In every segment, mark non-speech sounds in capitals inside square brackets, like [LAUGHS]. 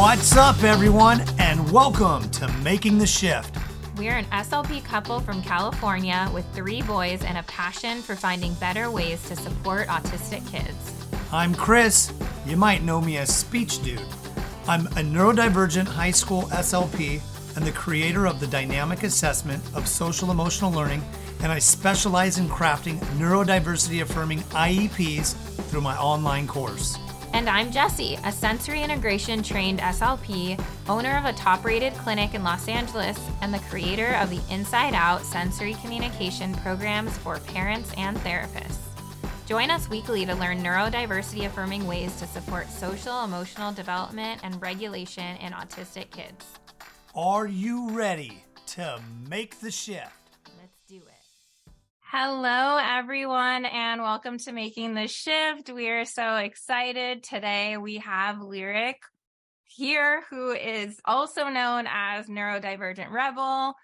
What's up, everyone, and welcome to Making the Shift. We're an SLP couple from California with three boys and a passion for finding better ways to support autistic kids. I'm Chris. You might know me as Speech Dude. I'm a neurodivergent high school SLP and the creator of the dynamic assessment of social emotional learning, and I specialize in crafting neurodiversity affirming IEPs through my online course. And I'm Jessie, a sensory integration trained SLP, owner of a top rated clinic in Los Angeles, and the creator of the Inside Out sensory communication programs for parents and therapists. Join us weekly to learn neurodiversity affirming ways to support social emotional development and regulation in autistic kids. Are you ready to make the shift? Hello, everyone, and welcome to Making the Shift. We are so excited. Today we have Lyric here, who is also known as Neurodivergent Rebel.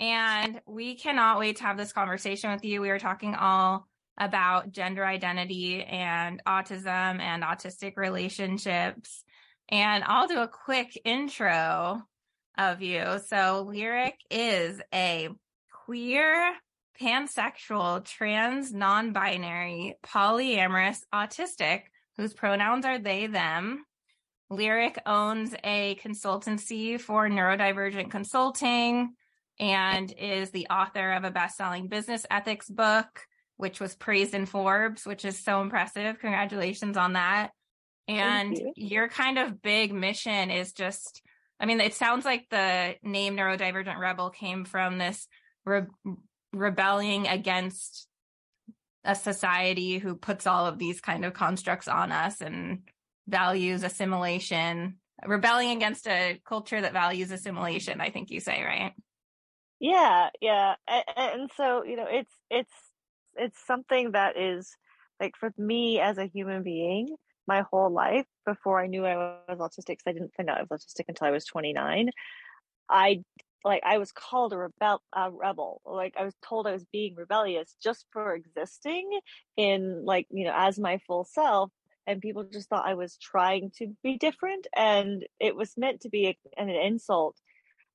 And we cannot wait to have this conversation with you. We are talking all about gender identity and autism and autistic relationships. And I'll do a quick intro of you. So, Lyric is a queer pansexual, trans, non binary, polyamorous, autistic, whose pronouns are they, them. Lyric owns a consultancy for neurodivergent consulting and is the author of a best selling business ethics book, which was praised in Forbes, which is so impressive. Congratulations on that. And you. your kind of big mission is just, I mean, it sounds like the name Neurodivergent Rebel came from this re- rebelling against a society who puts all of these kind of constructs on us and values assimilation. Rebelling against a culture that values assimilation i think you say right? Yeah yeah. And, so you know it's it's it's something that is like for me as a human being my whole life before i knew i was autistic i didn't find out i was autistic until i was 29 i like I was called a rebel a rebel like I was told I was being rebellious just for existing in like you know as my full self and people just thought I was trying to be different and it was meant to be a, an insult.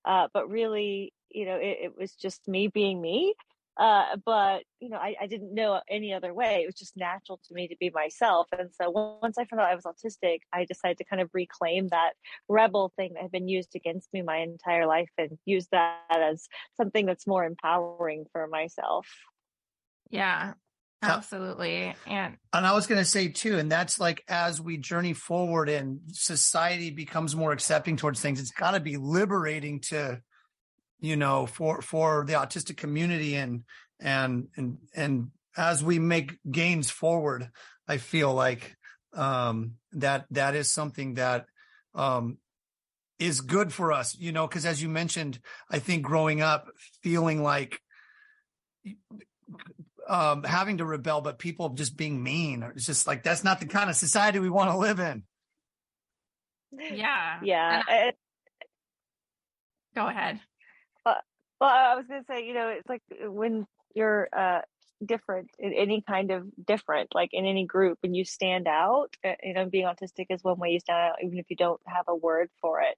Uh, but really you know it, it was just me being me uh, but you know, I, I didn't know any other way. It was just natural to me to be myself. And so once I found out I was autistic, I decided to kind of reclaim that rebel thing that had been used against me my entire life and use that as something that's more empowering for myself. Yeah, absolutely and and i was going to say too and that's like as we journey forward and society becomes more accepting towards things it's got to be liberating to you know for for the autistic community and and and and as we make gains forward i feel like um that that is something that um is good for us you know because as you mentioned i think growing up feeling like um having to rebel but people just being mean it's just like that's not the kind of society we want to live in. Yeah. Yeah I, go ahead well, I was going to say, you know, it's like uh, when you're uh, different in any kind of different, like in any group, and you stand out. Uh, you know, being autistic is one way you stand out, even if you don't have a word for it.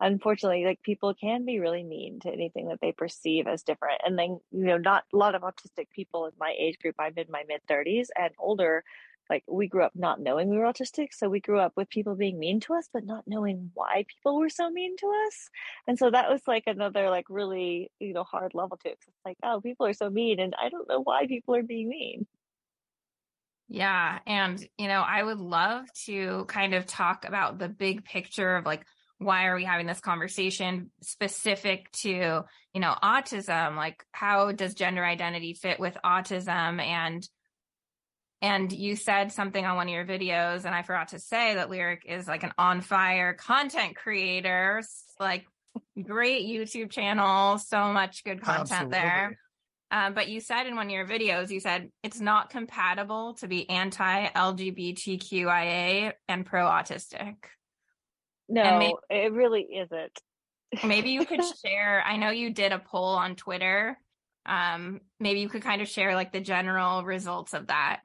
Unfortunately, like people can be really mean to anything that they perceive as different. And then, you know, not a lot of autistic people in my age group. I'm in my mid 30s and older like we grew up not knowing we were autistic so we grew up with people being mean to us but not knowing why people were so mean to us. And so that was like another like really you know hard level to it it's like oh people are so mean and i don't know why people are being mean. Yeah and you know i would love to kind of talk about the big picture of like why are we having this conversation specific to you know autism? Like how does gender identity fit with autism? And and you said something on one of your videos, and I forgot to say that Lyric is like an on fire content creator, like great YouTube channel, so much good content Absolutely. there. Um, but you said in one of your videos, you said it's not compatible to be anti LGBTQIA and pro autistic. No, maybe, it really isn't. maybe you could [LAUGHS] share. I know you did a poll on Twitter. Um, maybe you could kind of share like the general results of that.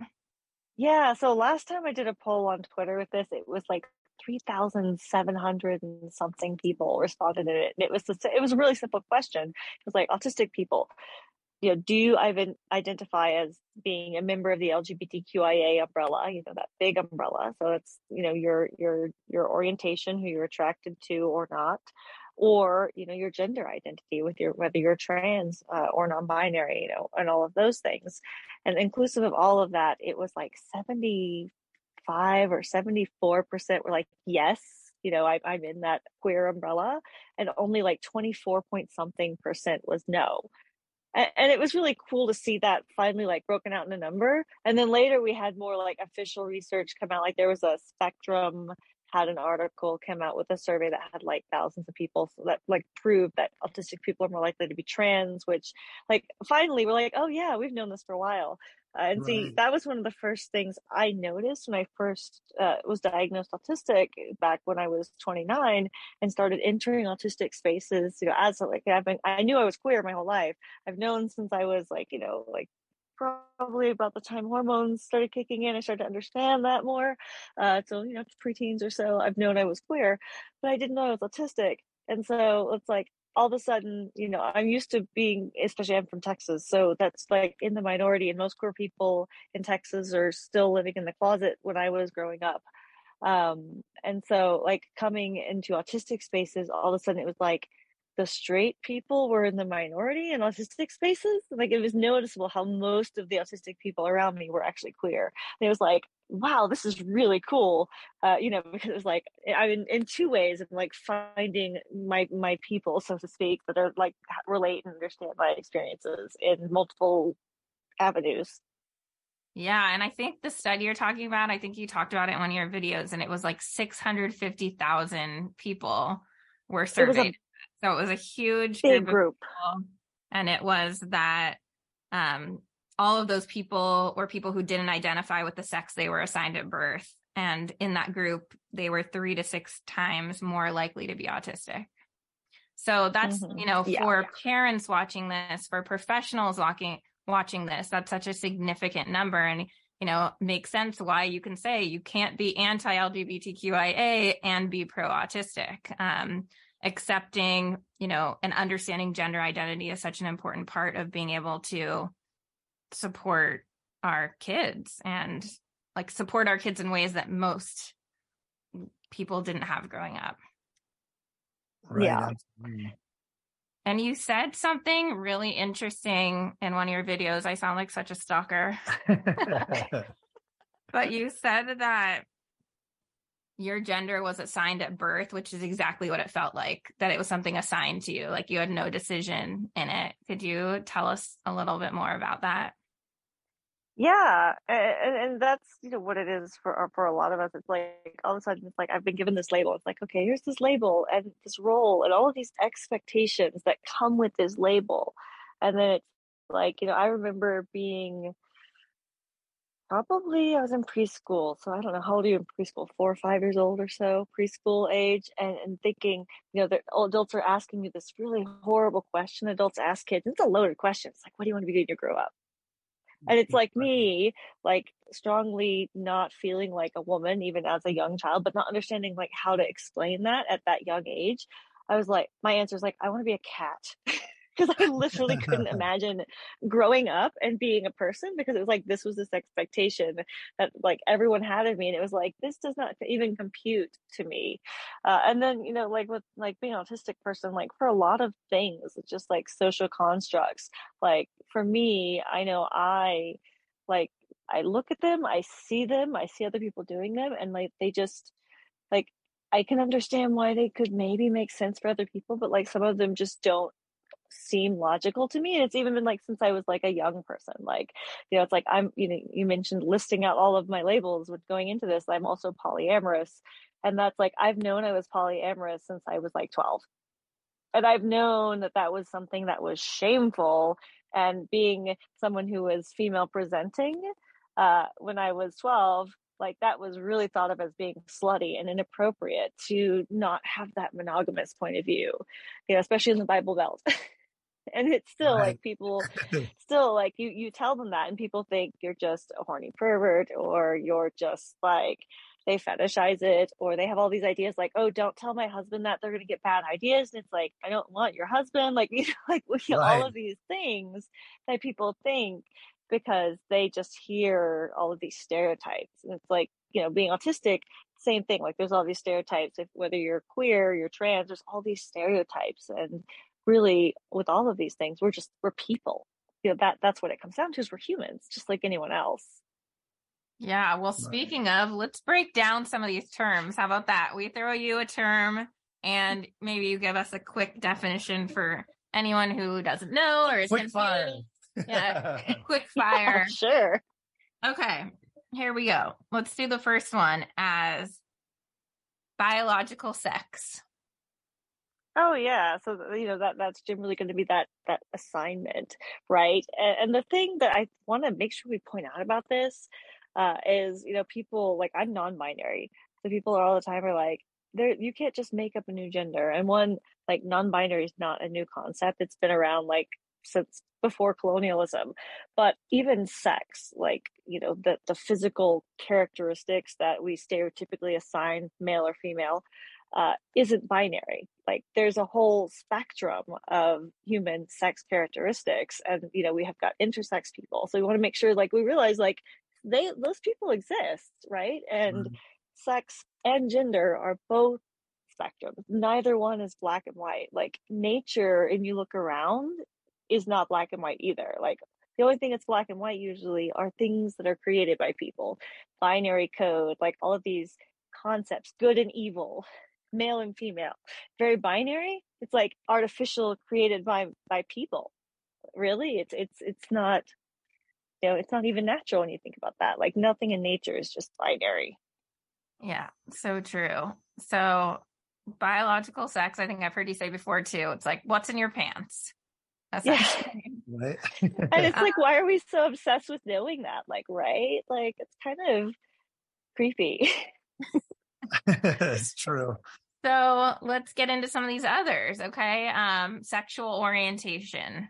Yeah, so last time I did a poll on Twitter with this, it was like 3,700 and something people responded to it. And it was, the, it was a really simple question. It was like autistic people, you know, do you even identify as being a member of the LGBTQIA umbrella, you know, that big umbrella. So it's, you know, your, your, your orientation, who you're attracted to or not, or, you know, your gender identity with your, whether you're trans uh, or non-binary, you know, and all of those things. And inclusive of all of that, it was like 75 or 74% were like, yes, you know, I, I'm in that queer umbrella. And only like 24 point something percent was no and, it was really cool to see that finally like broken out in a number and then later we had more like official research come out like there was a spectrum had an article come out with a survey that had like thousands of people so that like proved that autistic people are more likely to be trans which like finally we're like oh yeah we've known this for a while uh, and right. see, that was one of the first things I noticed when I first uh, was diagnosed autistic back when I was 29 and started entering autistic spaces. You know, as like I've been, I knew I was queer my whole life. I've known since I was like, you know, like probably about the time hormones started kicking in. I started to understand that more. Uh, so you know, preteens or so, I've known I was queer, but I didn't know I was autistic. And so it's like all of a sudden, you know, I'm used to being, especially I'm from Texas, so that's like in the minority, and most queer people in Texas are still living in the closet when I was growing up. Um, and so, like, coming into autistic spaces, all of a sudden it was like, the straight people were in the minority in autistic spaces. Like it was noticeable how most of the autistic people around me were actually queer. And it was like, wow, this is really cool. Uh, you know, [LAUGHS] because it was like I mean, in two ways, I'm like finding my my people, so to speak, that are like relate and understand my experiences in multiple avenues. Yeah, and I think the study you're talking about, I think you talked about it in one of your videos, and it was like 650,000 people were surveyed. So it was a huge Big group. and it was that um, all of those people were people who didn't identify with the sex they were assigned at birth. And in that group, they were three to six times more likely to be autistic. So that's, mm-hmm. you know, yeah, for yeah. parents watching this, for professionals walking, watching this, that's such a significant number. And, you know, makes sense why you can say you can't be anti LGBTQIA and be pro autistic. Um, accepting, you know, and understanding gender identity is such an important part of being able to support our kids and like support our kids in ways that most people didn't have growing up. Right. Yeah. And you said something really interesting in one of your videos. I sound like such a stalker. [LAUGHS] [LAUGHS] but you said that your gender was assigned at birth, which is exactly what it felt like that it was something assigned to you, like you had no decision in it. Could you tell us a little bit more about that? Yeah, and, and that's you know what it is for uh, for a lot of us. It's like all of a sudden it's like I've been given this label. It's like okay, here's this label and this role and all of these expectations that come with this label, and then it's like you know I remember being Probably I was in preschool, so I don't know how old are you in preschool, four or five years old or so, preschool age, and, and thinking, you know, the adults are asking you this really horrible question. Adults ask kids, it's a loaded question. It's like, what do you want to be when you grow up? And it's like [LAUGHS] me, like strongly not feeling like a woman, even as a young child, but not understanding like how to explain that at that young age. I was like, my answer is like, I want to be a cat. [LAUGHS] because I literally couldn't [LAUGHS] imagine growing up and being a person because it was like this was this expectation that like everyone had of me, and it was like this does not even compute to me. Uh, and then you know, like with like being an autistic person, like for a lot of things, it's just like social constructs. Like for me, I know I like I look at them, I see them, I see other people doing them, and like they just like I can understand why they could maybe make sense for other people, but like some of them just don't seem logical to me and it's even been like since i was like a young person like you know it's like i'm you know you mentioned listing out all of my labels with going into this i'm also polyamorous and that's like i've known i was polyamorous since i was like 12 and i've known that that was something that was shameful and being someone who was female presenting uh, when i was 12 like that was really thought of as being slutty and inappropriate to not have that monogamous point of view you know especially in the bible belt [LAUGHS] and it's still right. like people [LAUGHS] still like you you tell them that and people think you're just a horny pervert or you're just like they fetishize it or they have all these ideas like oh don't tell my husband that they're going to get bad ideas. And it's like i don't want your husband. [LAUGHS] Like you know like right. all of these things that people think because they just hear all of these stereotypes. And it's like you know being autistic same thing. Like there's all these stereotypes if whether you're queer you're trans there's all these stereotypes. And really with all of these things we're just we're people. You know that that's what it comes down to is we're humans just like anyone else. Yeah well speaking right. of let's break down some of these terms. How about that? We throw you a term and maybe you give us a quick definition for anyone who doesn't know or is quick fire. Yeah [LAUGHS] quick [LAUGHS] fire. Sure. Okay here we go. Let's do the first one as biological sex Oh yeah, so you know that that's generally going to be that that assignment, right? And, and the thing that I want to make sure we point out about this uh, is, you know, people like I'm non-binary, so people all the time are like, there you can't just make up a new gender. And one like non-binary is not a new concept; it's been around like since before colonialism. But even sex, like you know, the the physical characteristics that we stereotypically assign male or female uh, isn't binary. Like there's a whole spectrum of human sex characteristics, and you know we have got intersex people. So we want to make sure, like we realize, like they those people exist, right? And mm-hmm. sex and gender are both spectrums. Neither one is black and white. Like nature, and you look around, is not black and white either. Like the only thing that's black and white usually are things that are created by people, binary code, like all of these concepts, good and evil, male and female very binary. It's like artificial created by by people. Really it's it's it's not you know it's not even natural when you think about that. Like nothing in nature is just binary. Yeah so true. So biological sex i think i've heard you say before too it's like what's in your pants [LAUGHS] yeah. right. And it's uh, like why are we so obsessed with knowing that? Like right? Like it's kind of creepy [LAUGHS] [LAUGHS] it's true. So let's get into some of these others, okay? Um, sexual orientation.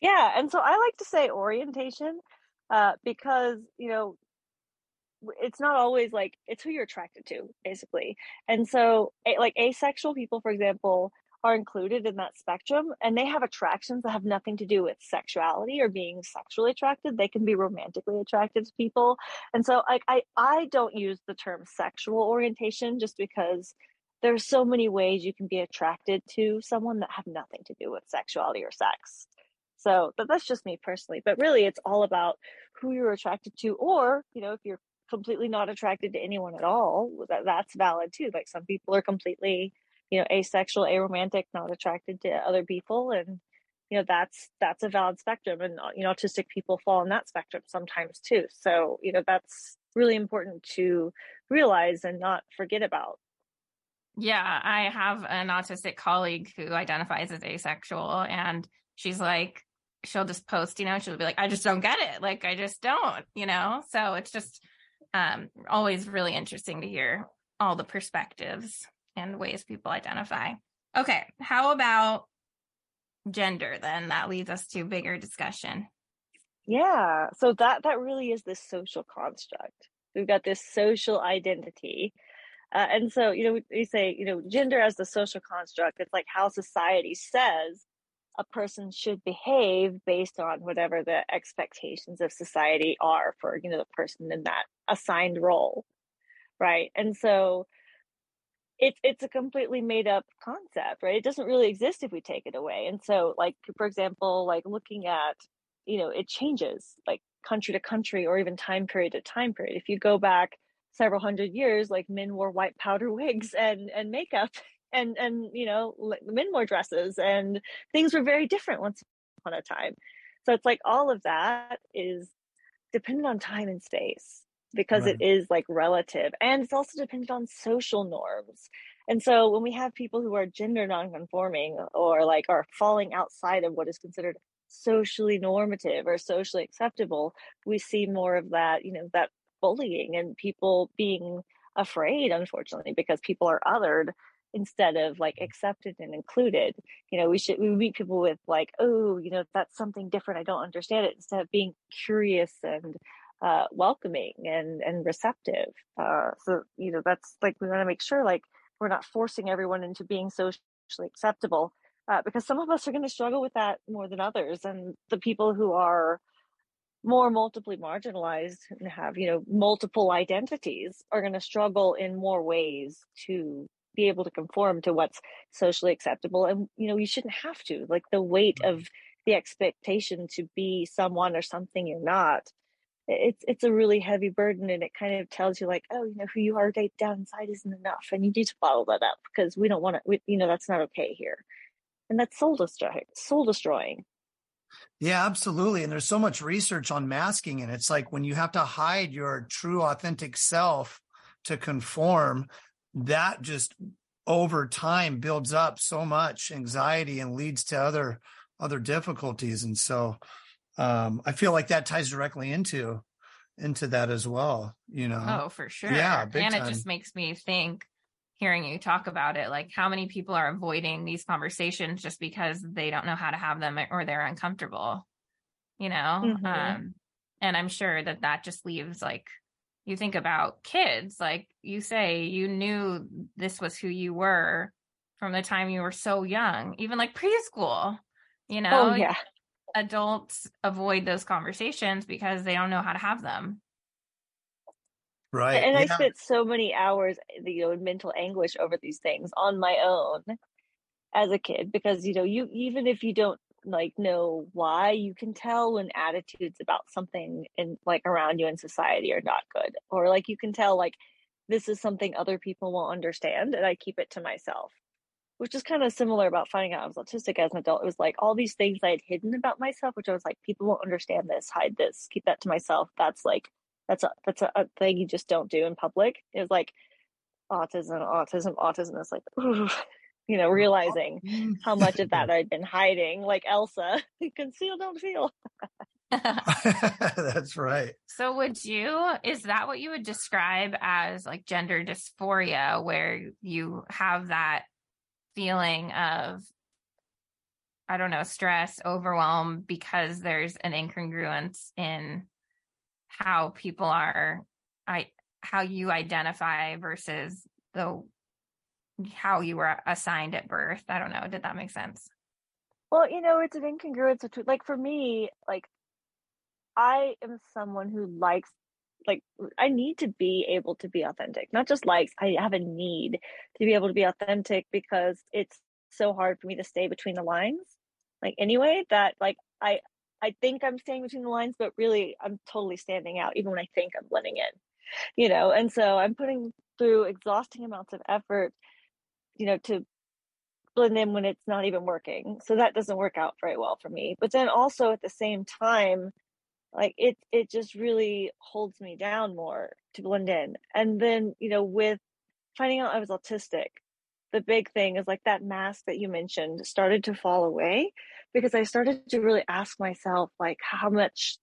Yeah, and so I like to say orientation uh, because you know it's not always like it's who you're attracted to, basically. And so, like asexual people, for example, are included in that spectrum and they have attractions that have nothing to do with sexuality or being sexually attracted. They can be romantically attracted to people. And so like i i don't use the term sexual orientation just because there's so many ways you can be attracted to someone that have nothing to do with sexuality or sex. So but that's just me personally. But really it's all about who you're attracted to or you know if you're completely not attracted to anyone at all that, that's valid too. Like some people are completely you know asexual aromantic not attracted to other people and you know that's that's a valid spectrum and you know autistic people fall in that spectrum sometimes too. So you know that's really important to realize and not forget about. Yeah i have an autistic colleague who identifies as asexual and she's like she'll just post you know she'll be like i just don't get it. Like i just don't you know? So it's just um always really interesting to hear all the perspectives and ways people identify. Okay, how about gender then? That leads us to bigger discussion. Yeah, so that that really is this social construct. We've got this social identity. Uh, and so, you know, we say, you know, gender as the social construct, it's like how society says a person should behave based on whatever the expectations of society are for, you know, the person in that assigned role. Right. And so it's it's a completely made up concept right? It doesn't really exist if we take it away. And so like for example like looking at you know it changes like country to country or even time period to time period. If you go back several hundred years like men wore white powder [LAUGHS] wigs and and makeup and and you know men wore dresses and things were very different once upon a time. So it's like all of that is dependent on time and space because right. it is like relative and it's also dependent on social norms. And so when we have people who are gender nonconforming or like are falling outside of what is considered socially normative or socially acceptable we see more of that you know that bullying and people being afraid unfortunately because people are othered instead of like mm. accepted and included. You know we should we meet people with like oh you know that's something different. I don't understand it instead of being curious and uh, welcoming and and receptive. Uh, so you know that's like we want to make sure like we're not forcing everyone into being socially acceptable uh, because some of us are going to struggle with that more than others, and the people who are more multiply marginalized and have you know multiple identities are going to struggle in more ways to be able to conform to what's socially acceptable and you know you shouldn't have to like the weight of the expectation to be someone or something you're not it's it's a really heavy burden and it kind of tells you like oh you know who you are down inside isn't enough and you need to follow that up because we don't want to you know that's not okay here. And that's soul destroying soul destroying. Yeah absolutely and there's so much research on masking and it's like when you have to hide your true authentic self to conform that just over time builds up so much anxiety and leads to other other difficulties and so um, I feel like that ties directly into into that as well. You know. Oh, for sure. Yeah, and time. it just makes me think, hearing you talk about it, like how many people are avoiding these conversations just because they don't know how to have them or they're uncomfortable. You know. Mm-hmm. Um, and I'm sure that that just leaves like you think about kids like you say you knew this was who you were from the time you were so young even like preschool you know oh, yeah adults avoid those conversations because they don't know how to have them. Right. And yeah. I spent so many hours, you know, in mental anguish over these things on my own as a kid because, you know, you even if you don't like know why, you can tell when attitudes about something in like around you in society are not good. Or like you can tell like this is something other people won't understand and I keep it to myself which is kind of similar about finding out I was autistic as an adult. It was like all these things I had hidden about myself, which I was like, people won't understand this, hide this, keep that to myself. That's like, that's a, that's a, a thing you just don't do in public is like autism, autism, autism. It's like, ooh, [SIGHS] you know, realizing how much of that [LAUGHS] I'd been hiding, like Elsa, [LAUGHS] conceal, don't feel. [LAUGHS] That's right. So would you is that what you would describe as like gender dysphoria where you have that feeling of I don't know, stress, overwhelm because there's an incongruence in how people are I how you identify versus the how you were assigned at birth. I don't know. Did that make sense? Well, you know, it's an incongruence between like for me, like I am someone who likes like I need to be able to be authentic. Not just likes, I have a need to be able to be authentic because it's so hard for me to stay between the lines. Like anyway, that like I I think I'm staying between the lines, but really I'm totally standing out even when I think I'm blending in. You know, and so I'm putting through exhausting amounts of effort, you know, to blend in when it's not even working. So that doesn't work out very well for me. But then also at the same time, like it it just really holds me down more to blend in. And then you know with finding out i was autistic the big thing is like that mask that you mentioned started to fall away because i started to really ask myself like how much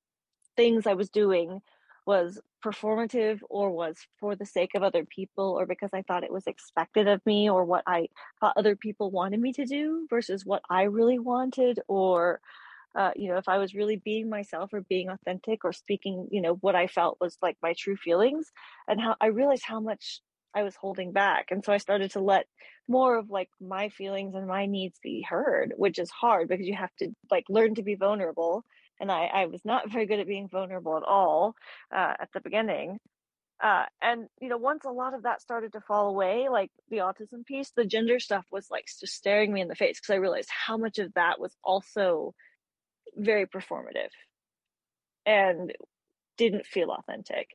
things i was doing was performative or was for the sake of other people or because i thought it was expected of me or what i thought other people wanted me to do versus what i really wanted or uh, you know, if I was really being myself or being authentic or speaking, you know, what I felt was like my true feelings and how I realized how much I was holding back. And so I started to let more of like my feelings and my needs be heard, which is hard because you have to like learn to be vulnerable. And I, I was not [LAUGHS] very good at being vulnerable at all uh, at the beginning. Uh, and you know, once a lot of that started to fall away, like the autism piece, the gender stuff was like just staring me in the face because I realized how much of that was also very performative and didn't feel authentic.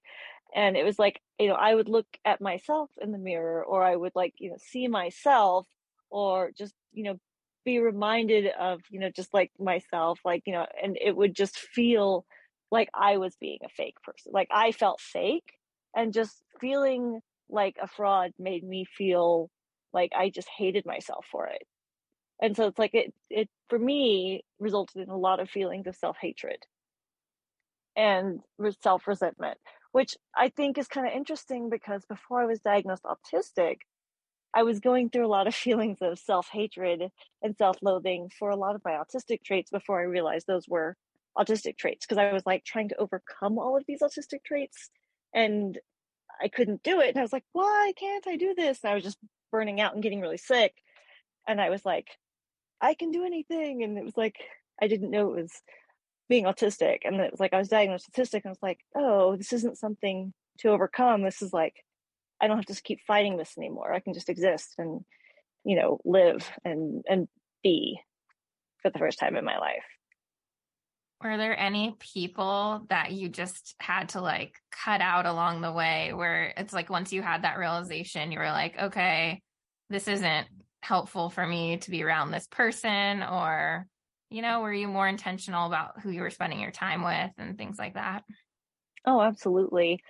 And it was like you know i would look at myself in the mirror or i would like you know see myself or just you know be reminded of you know just like myself like you know and it would just feel like i was being a fake person like i felt fake and just feeling like a fraud made me feel like i just hated myself for it and so it's like it it for me resulted in a lot of feelings of self-hatred and self-resentment which i think is kind of interesting because before i was diagnosed autistic i was going through a lot of [LAUGHS] feelings of self-hatred and self-loathing for a lot of my autistic traits before i realized those were autistic traits because I was like trying to overcome all of these autistic traits and I couldn't do it. And I was like, why can't I do this? And I was just burning out and getting really sick. And I was like, I can do anything. And it was like, I didn't know it was being autistic. And it was like, I was diagnosed autistic. And I was like, oh, this isn't something to overcome. This is like, I don't have to keep fighting this anymore. I can just exist and, you know, live and, and be for the first time in my life. Were there any people that you just had to like cut out along the way where it's like once you had that realization, you were like, okay, this isn't helpful for me to be around this person? Or, you know, were you more intentional about who you were spending your time with and things like that? Oh, absolutely.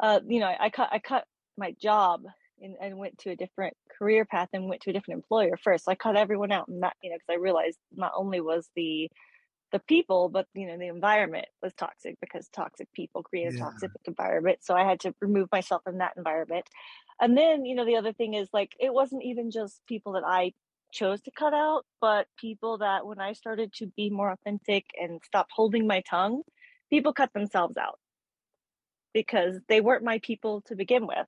Uh, you know, I, I cut I cut my job and, and, went to a different career path and went to a different employer first. So I cut everyone out and that, you know, because I realized not only was the the people, but you know, the environment was toxic because toxic people create a yeah. toxic environment. So I had to remove myself from that environment. And then, you know, the other thing is like it wasn't even just people that I chose to cut out, but people that when I started to be more authentic and stop holding my tongue, people cut themselves out because they weren't my people to begin with.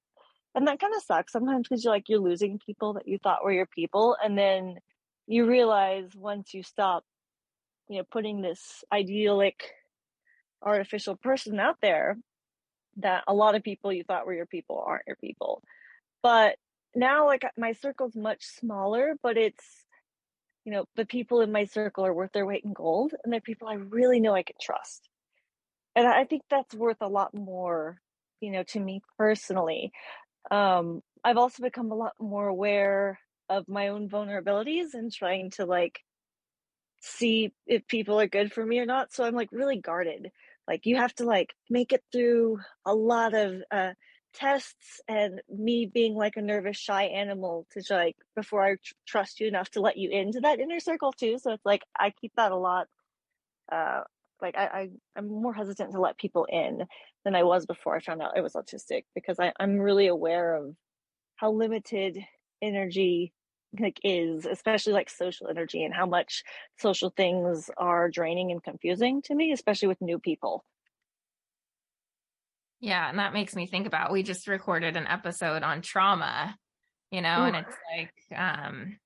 And that kind of sucks sometimes because you're like you're losing people that you thought were your people and then you realize once you stop you know putting this idyllic artificial person out there that a lot of people you thought were your people aren't your people but now like my circle's much smaller but it's you know the people in my circle are worth their weight in gold and they're people i really know i can trust and i think that's worth a lot more you know to me personally um i've also become a lot more aware of my own vulnerabilities and trying to like see if people are good for me or not. So I'm like really guarded. Like you have to like make it through a lot of uh, tests and me being like a nervous, shy animal to like before I tr- trust you enough to let you into that inner circle too. So it's like I keep that a lot. Uh, like I, I I'm more hesitant to let people in than I was before I found out I was autistic because I, I'm really aware of how limited energy like is especially like social energy and how much social things are draining and confusing to me especially with new people yeah and that makes me think about we just recorded an episode on trauma you know Ooh. and it's like um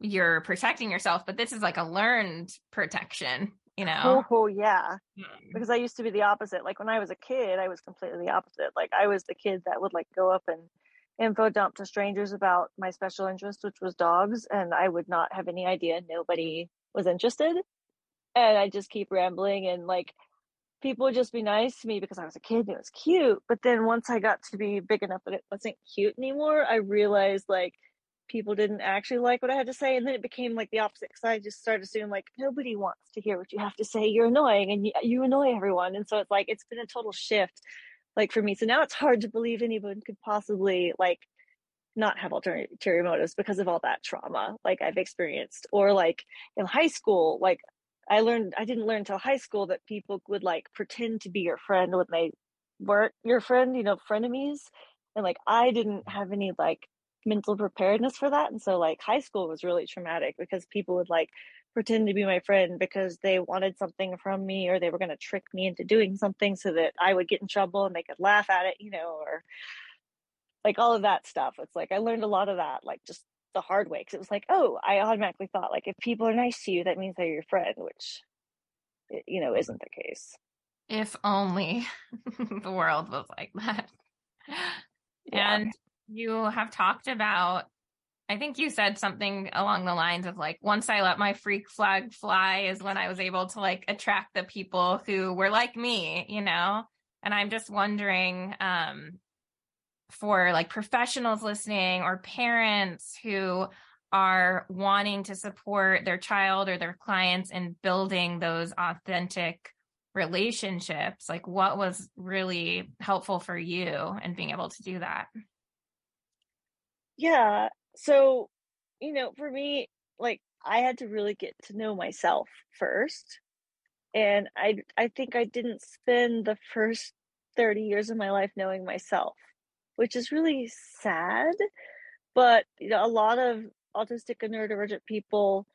you're protecting yourself but this is like a learned protection you know oh, yeah mm. because i used to be the opposite like when i was a kid i was completely the opposite like i was the kid that would like go up and info dump to strangers about my special interest, which was dogs, and I would not have any idea. Nobody was interested. And I just keep rambling and like people would just be nice to me because I was a kid and it was cute. But then once I got to be big enough that it wasn't cute anymore, I realized like people didn't actually like what I had to say. And then it became like the opposite because I just started assuming like nobody wants to hear what you have to say. You're annoying and you, you annoy everyone. And so it's like it's been a total shift like for me so now it's hard to believe anyone could possibly like not have ulterior motives because of all that trauma like i've experienced or like in high school like i learned i didn't learn until high school that people would like pretend to be your friend when they weren't your friend you know frenemies and like i didn't mm-hmm. have any like mental preparedness for that and so like high school was really traumatic because people would like pretend to be my friend because they wanted something from me or they were going to trick me into doing something so that I would get in trouble and they could laugh at it, you know, or like all of that stuff. It's like I learned a lot of that, like just the hard way. Cause it was like, oh, I automatically thought like if people are nice to you, that means they're your friend, which, you know, isn't the case. If only [LAUGHS] the world was like that. Yeah. And you have talked about I think you said something along the lines of like, once I let my freak flag fly is when I was able to like attract the people who were like me, you know? And I'm just wondering, um, for like professionals listening or parents who are wanting to support their child or their clients in building those authentic relationships, like what was really helpful for you and being able to do that? Yeah, so you know for me like i had to really get to know myself first and i i think i didn't spend the first 30 years of my life knowing myself which is really sad but you know a lot of autistic and neurodivergent people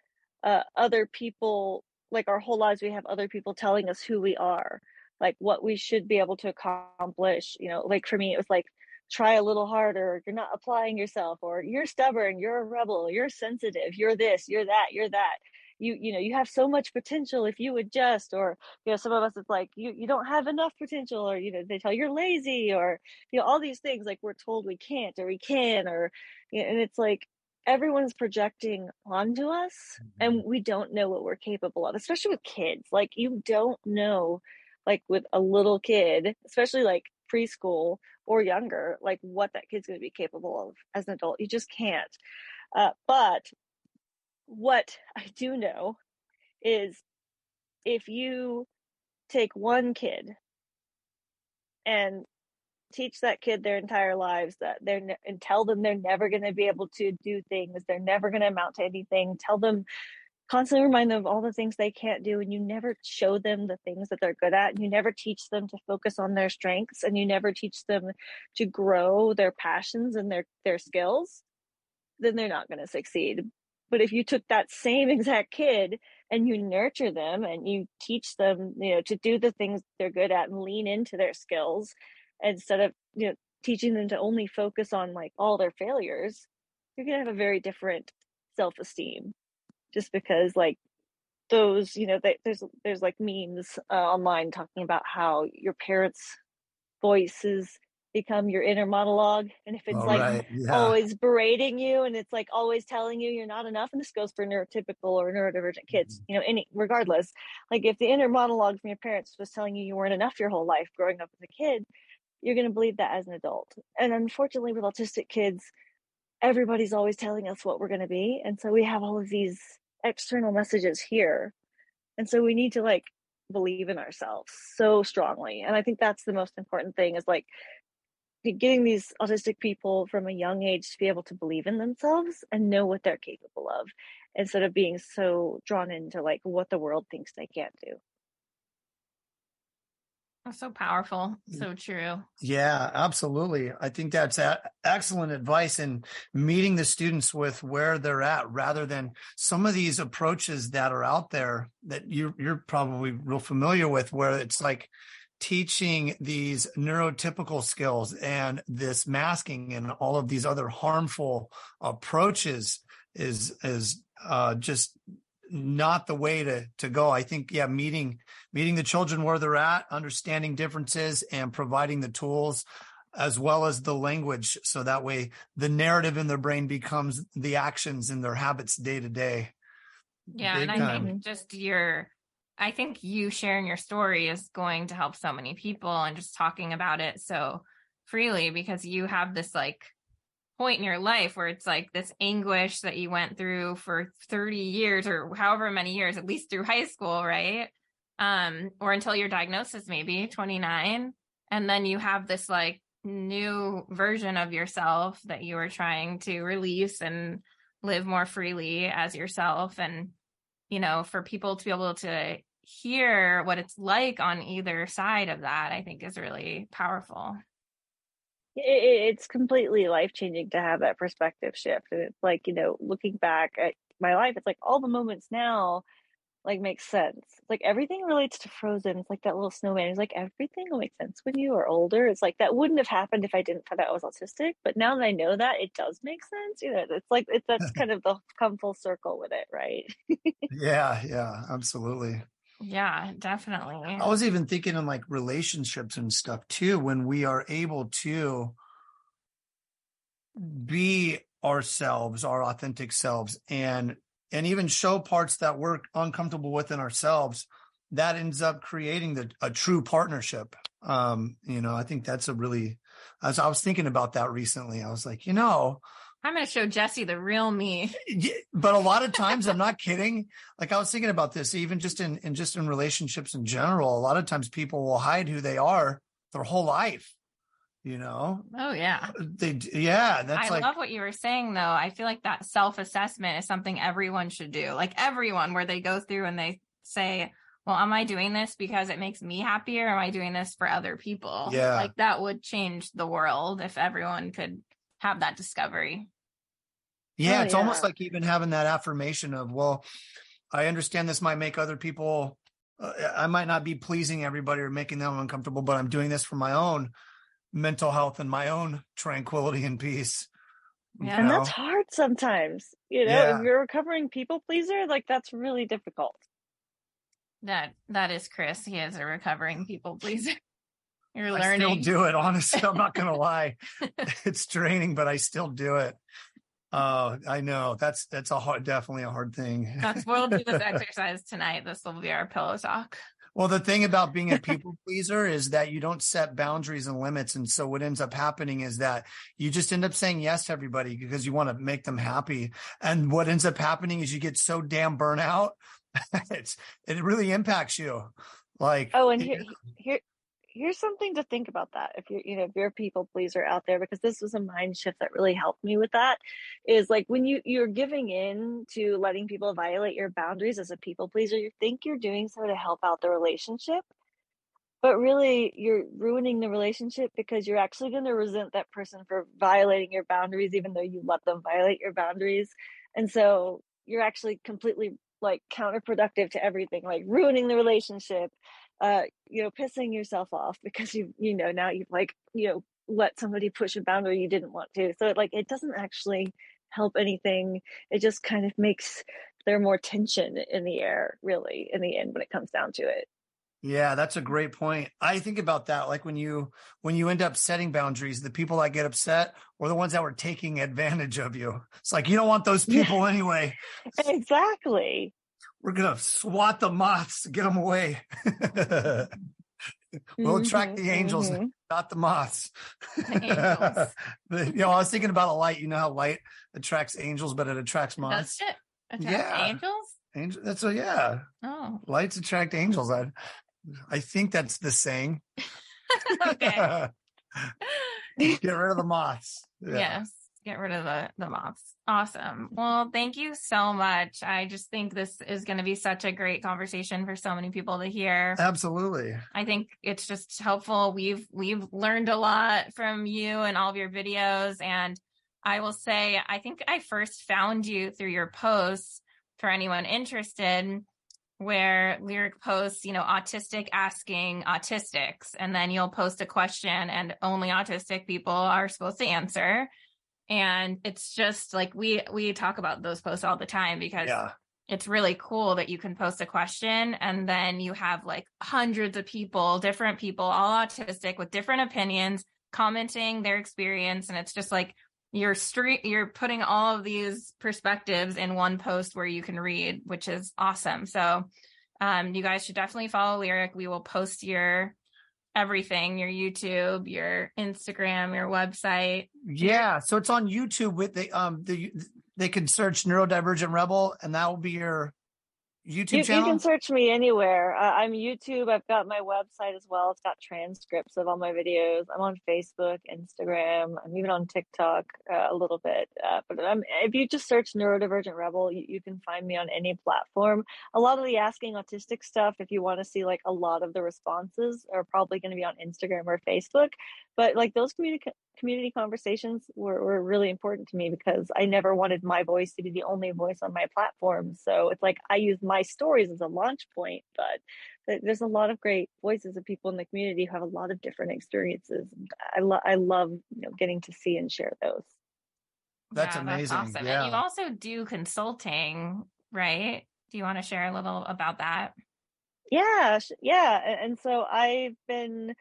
uh, other people like our whole lives we have other people telling us who we are like what we should be able to accomplish you know like for me it was like try a little harder you're not applying yourself or you're stubborn you're a rebel you're sensitive you're this you're that you're that you you know you have so much potential if you adjust or you know some of us it's like you you don't have enough potential or you know they tell you're lazy or you know all these things like we're told we can't or we can or you know, and it's like everyone's projecting onto us mm-hmm. and we don't know what we're capable of especially with kids like you don't know like with a little kid especially like preschool or younger like what that kid's going to be capable of as an adult you just can't uh, but what i do know is if you take one kid and teach that kid their entire lives that they're ne- and tell them they're never going to be able to do things they're never going to amount to anything tell them constantly remind them of all the things they can't do and you never show them the things that they're good at and you never teach them to focus on their strengths and you never teach them to grow their passions and their their skills then they're not going to succeed but if you took that same exact kid and you nurture them and you teach them you know to do the things they're good at and lean into their skills instead of you know teaching them to only focus on like all their failures you're going to have a very different self-esteem just because like those you know they, there's there's like memes uh, online talking about how your parents voices become your inner monologue and if it's All like right. yeah. always berating you and it's like always telling you you're not enough and this goes for neurotypical or neurodivergent kids mm-hmm. you know any regardless like if the inner monologue from your parents was telling you you weren't enough your whole life growing up as a kid you're going to believe that as an adult. And unfortunately, with autistic kids, everybody's always telling us what we're going to be. And so we have all of these external messages here. And so we need to like believe in ourselves so strongly. And I think that's the most important thing is like getting these autistic people from a young age to be able to believe in themselves and know what they're capable of instead of being so drawn into like what the world thinks they can't do. That's so powerful. Mm. So true. Yeah, absolutely. I think that's a- excellent advice in meeting the students with where they're at rather than some of these approaches that are out there that you, you're probably real familiar with, where it's like teaching these neurotypical skills and this masking and all of these other harmful approaches is, is uh, just not the way to to go. I think yeah, meeting meeting the children where they're at, understanding differences, and providing the tools as well as the language, so that way the narrative in their brain becomes the actions and their habits day to day. Yeah, Big and I time. think just your I think you sharing your story is going to help so many people and just talking about it so freely because you have this like point in your life where it's like this anguish that you went through for 30 years or however many years, at least through high school, right? Um, or until your diagnosis, maybe 29. And then you have this like new version of yourself that you are trying to release and live more freely as yourself. And, you know, for people to be able to hear what it's like on either side of that, I think is really powerful. It's completely life changing to have that perspective shift and it's like you know looking back at my life it's like all the moments now like makes sense. Like everything relates to frozen it's like that little snowman it's like everything will make sense when you are older. It's like that wouldn't have happened if i didn't find out i was autistic but now that i know that it does make sense you know it's like it's that's [LAUGHS] kind of the come full circle with it right? Yeah yeah absolutely. Yeah, definitely. I was even thinking in like relationships and stuff too, when we are able to be ourselves, our authentic selves, and and even show parts that we're uncomfortable with in ourselves, that ends up creating the a true partnership. Um, you know, I think that's a really as I was thinking about that recently. I was like, you know, I'm going to show Jessie the real me. But a lot of times, I'm not kidding. Like I was thinking about this, even just in, in just in relationships in general. A lot of times, people will hide who they are their whole life. You know? Oh yeah. They yeah. That's I like, love what you were saying though. I feel like that self assessment is something everyone should do. Like everyone, where they go through and they say, well, am I doing this because it makes me happier? Am I doing this for other people? Yeah. Like that would change the world if everyone could have that discovery. Yeah, oh, it's yeah. almost like even having that affirmation of, well, I understand this might make other people, uh, I might not be pleasing everybody or making them uncomfortable, but I'm doing this for my own mental health and my own tranquility and peace. Yeah. And that's hard sometimes. You know, Yeah. if you're a recovering people pleaser, like that's really difficult. That that is Chris. He is a recovering people pleaser. [LAUGHS] You're I still learning. do it. Honestly, I'm not going [LAUGHS] to lie. [LAUGHS] It's draining, but I still do it. Uh, I know that's, that's a hard, definitely a hard thing. That's we'll do this exercise tonight. This will be our pillow talk. Well, the thing about being a [LAUGHS] people pleaser is that you don't set boundaries and limits. And so what ends up happening is that you just end up saying yes to everybody because you want to make them happy. And what ends up happening is you get so damn burnout. [LAUGHS] it's, it really impacts you. Like, Oh, and here, here, here's something to think about that. If you're, you know, if you're a people pleaser out there, because this was a mind shift that really helped me with that. Is like when you you're giving in to letting people violate your boundaries as a people pleaser, you think you're doing so to help out the relationship, but really you're ruining the relationship because you're actually going to resent that person for violating your boundaries, even though you let them violate your boundaries, and so you're actually completely like counterproductive to everything, like ruining the relationship uh you know pissing yourself off because you you know now you've like you know let somebody push a boundary you didn't want to so it, like it doesn't actually help anything it just kind of makes there more tension in the air really in the end when it comes down to it Yeah, that's a great point. I think about that like when you when you end up setting boundaries, the people that get upset or the ones that were taking advantage of you. It's like you don't want those Yeah. people anyway. [LAUGHS] exactly We're gonna swat the moths, get them away. [LAUGHS] we'll attract the angels, mhm. not the moths. [LAUGHS] The angels. [LAUGHS] You know, I was thinking about a light. You know how light attracts angels, but it attracts moths. That's it. Attract Yeah. Angels. Angel, that's so yeah. Oh, Lights attract angels. I, I think that's the saying. okay. Get rid of the moths. Yeah. Yes. Get rid of the the moths. Awesome. Well, thank you so much. I just think this is going to be such a great conversation for so many people to hear. Absolutely. I think it's just helpful. We've we've learned a lot from you and all of your videos and I will say I think I first found you through your posts for anyone interested where lyric posts, you know, autistic asking autistics and then you'll post a question and only autistic people are supposed to answer. And it's just like we we talk about those posts all the time because Yeah. it's really cool that you can post a question and then you have like hundreds of people, different people, all autistic with different opinions, commenting their experience. And it's just like you're street, you're putting all of these perspectives in one post where you can read, which is awesome. So, um, you guys should definitely follow Lyric. We will post your everything, your YouTube, your Instagram, your website. Yeah. So it's on YouTube with the um the they can search neurodivergent rebel and that will be your YouTube You, you can search me anywhere. Uh, I'm YouTube. I've got my website as well. It's got transcripts of all my videos. I'm on Facebook, Instagram. I'm even on TikTok uh, a little bit. Uh, but I'm, if you just search Neurodivergent Rebel, you, you can find me on any platform. A lot of the Asking Autistic stuff, if you want to see like a lot of the responses, are probably going to be on Instagram or Facebook. But like those community community conversations were, were really important to me because I never wanted my voice to be the only voice on my platform. So it's like I use my stories as a launch point, but there's a lot of great voices of people in the community who have a lot of different experiences. I love I love you know getting to see and share those. That's amazing. awesome. And you also do consulting, right? Do you want to share a little about that? Yeah, yeah. And so I've been,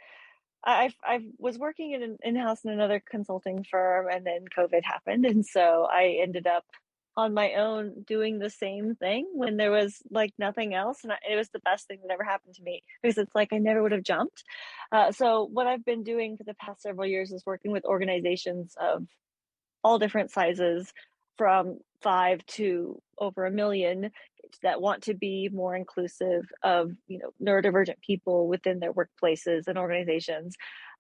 I I was working in an in-house in another consulting firm, and then COVID happened, and so I ended up on my own doing the same thing when there was like nothing else, and I, it was the best thing that ever happened to me because it's like I never would have jumped. Uh, so what I've been doing for the past several years is working with organizations of all different sizes, from five to over a million that want to be more inclusive of you know neurodivergent people within their workplaces and organizations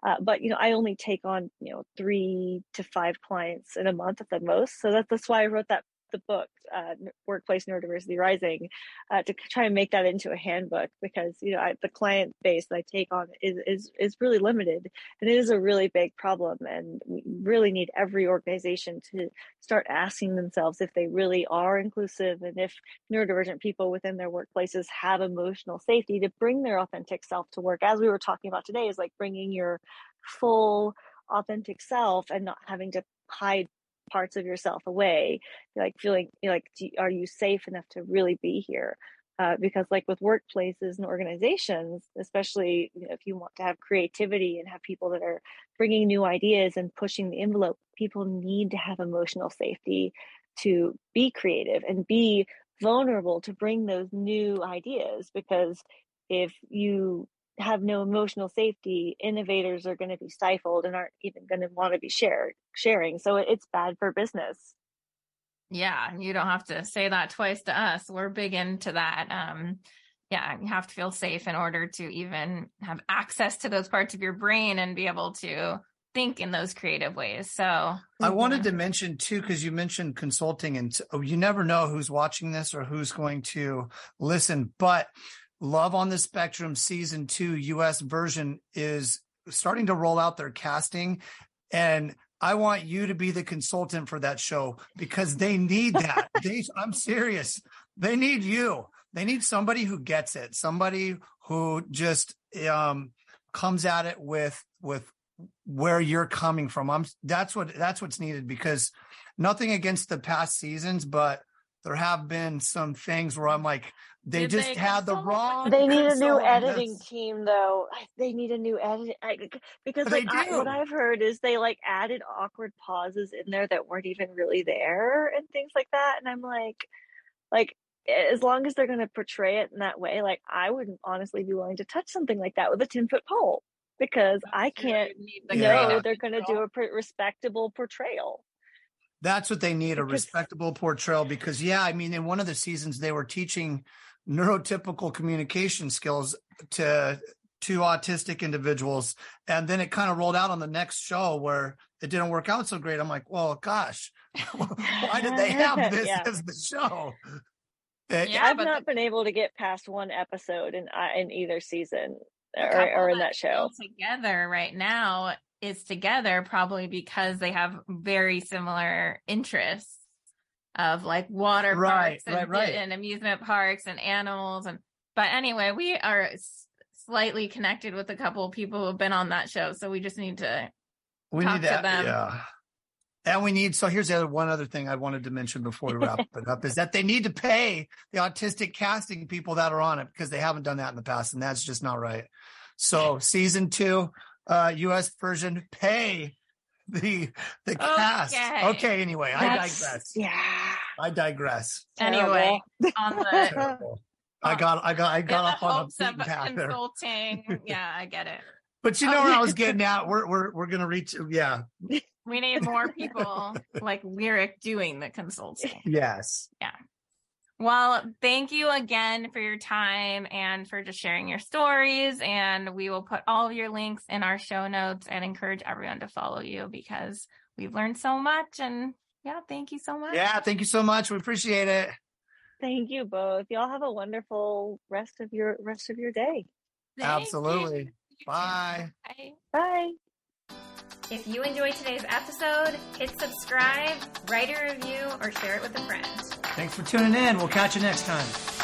uh, but you know i only take on you know three to five clients in a month at the most so that, that's why i wrote that the book uh, workplace neurodiversity rising uh, to try and make that into a handbook because you know I, the client base that i take on is, is is really limited and it is a really big problem and we really need every organization to start asking themselves if they really are inclusive and if neurodivergent people within their workplaces have emotional safety to bring their authentic self to work. As we were talking about today is like bringing your full authentic self and not having to hide parts of yourself away like feeling like are you safe enough to really be here? Uh, because like with workplaces and organizations especially you know, if you want to have creativity and have people that are bringing new ideas and pushing the envelope people need to have emotional safety to be creative and be vulnerable to bring those new ideas because if you have no emotional safety, innovators are going to be stifled and aren't even going to want to be shared sharing. So it's bad for business. Yeah, you don't have to say that twice to us. We're big into that. Um, yeah, you have to feel safe in order to even have access to those parts of your brain and be able to think in those creative ways. So I wanted to mention too, because you mentioned consulting and you never know who's watching this or who's going to listen, but Love on the Spectrum season two US version is starting to roll out their casting. And I want you to be the consultant for that show because they need that. [LAUGHS] they, I'm serious. They need you. They need somebody who gets it, somebody who just um, comes at it with with where you're coming from. I'm that's what that's what's needed because nothing against the past seasons, but there have been some things where I'm like, they Did just they had the wrong. They need a new editing team, though. They need a new edit because, like, I, what I've heard is they like added awkward pauses in there that weren't even really there and things like that. And I'm like, like, as long as they're going to portray it in that way, like, I wouldn't honestly be willing to touch something like that with a ten foot pole because I can't know they're going to do a respectable portrayal. That's what they need a respectable portrayal because, yeah, I mean, in one of the seasons, they were teaching neurotypical communication skills to to autistic individuals and then it kind of rolled out on the next show where it didn't work out so great. I'm like well gosh [LAUGHS] why did they [LAUGHS] have this yeah. as the show? Yeah, i've not the- been able to get past one episode in uh, in either season or, or in that show. together right now is together probably because they have very similar interests of like water right, parks and, right, right. and amusement parks and animals and but anyway we are slightly connected with a couple of people who have been on that show so we just need to we need that yeah. And we need so here's the other one other thing i wanted to mention before we wrap [LAUGHS] it up is that they need to pay the autistic casting people that are on it because they haven't done that in the past and that's just not right. So season two uh us version pay the the okay. cast. Okay, anyway, That's, I digress. Yeah. I digress. Anyway, on the [LAUGHS] I got I got I got off on a path consulting. [LAUGHS] yeah, I get it. But you know where I was [LAUGHS] getting at. We're we're we're gonna reach. Yeah. We need more people like Lyric doing the consulting. Yes. Yeah. Well, thank you again for your time and for just sharing your stories. And we will put all of your links in our show notes and encourage everyone to follow you because we've learned so much. And yeah, thank you so much. Yeah, thank you so much. We appreciate it. Thank you both. Y'all have a wonderful rest of your rest of your day. Thank Absolutely. You. Bye. Bye. Bye. If you enjoyed today's episode, hit subscribe, write a review, or share it with a friend. Thanks for tuning in. We'll catch you next time.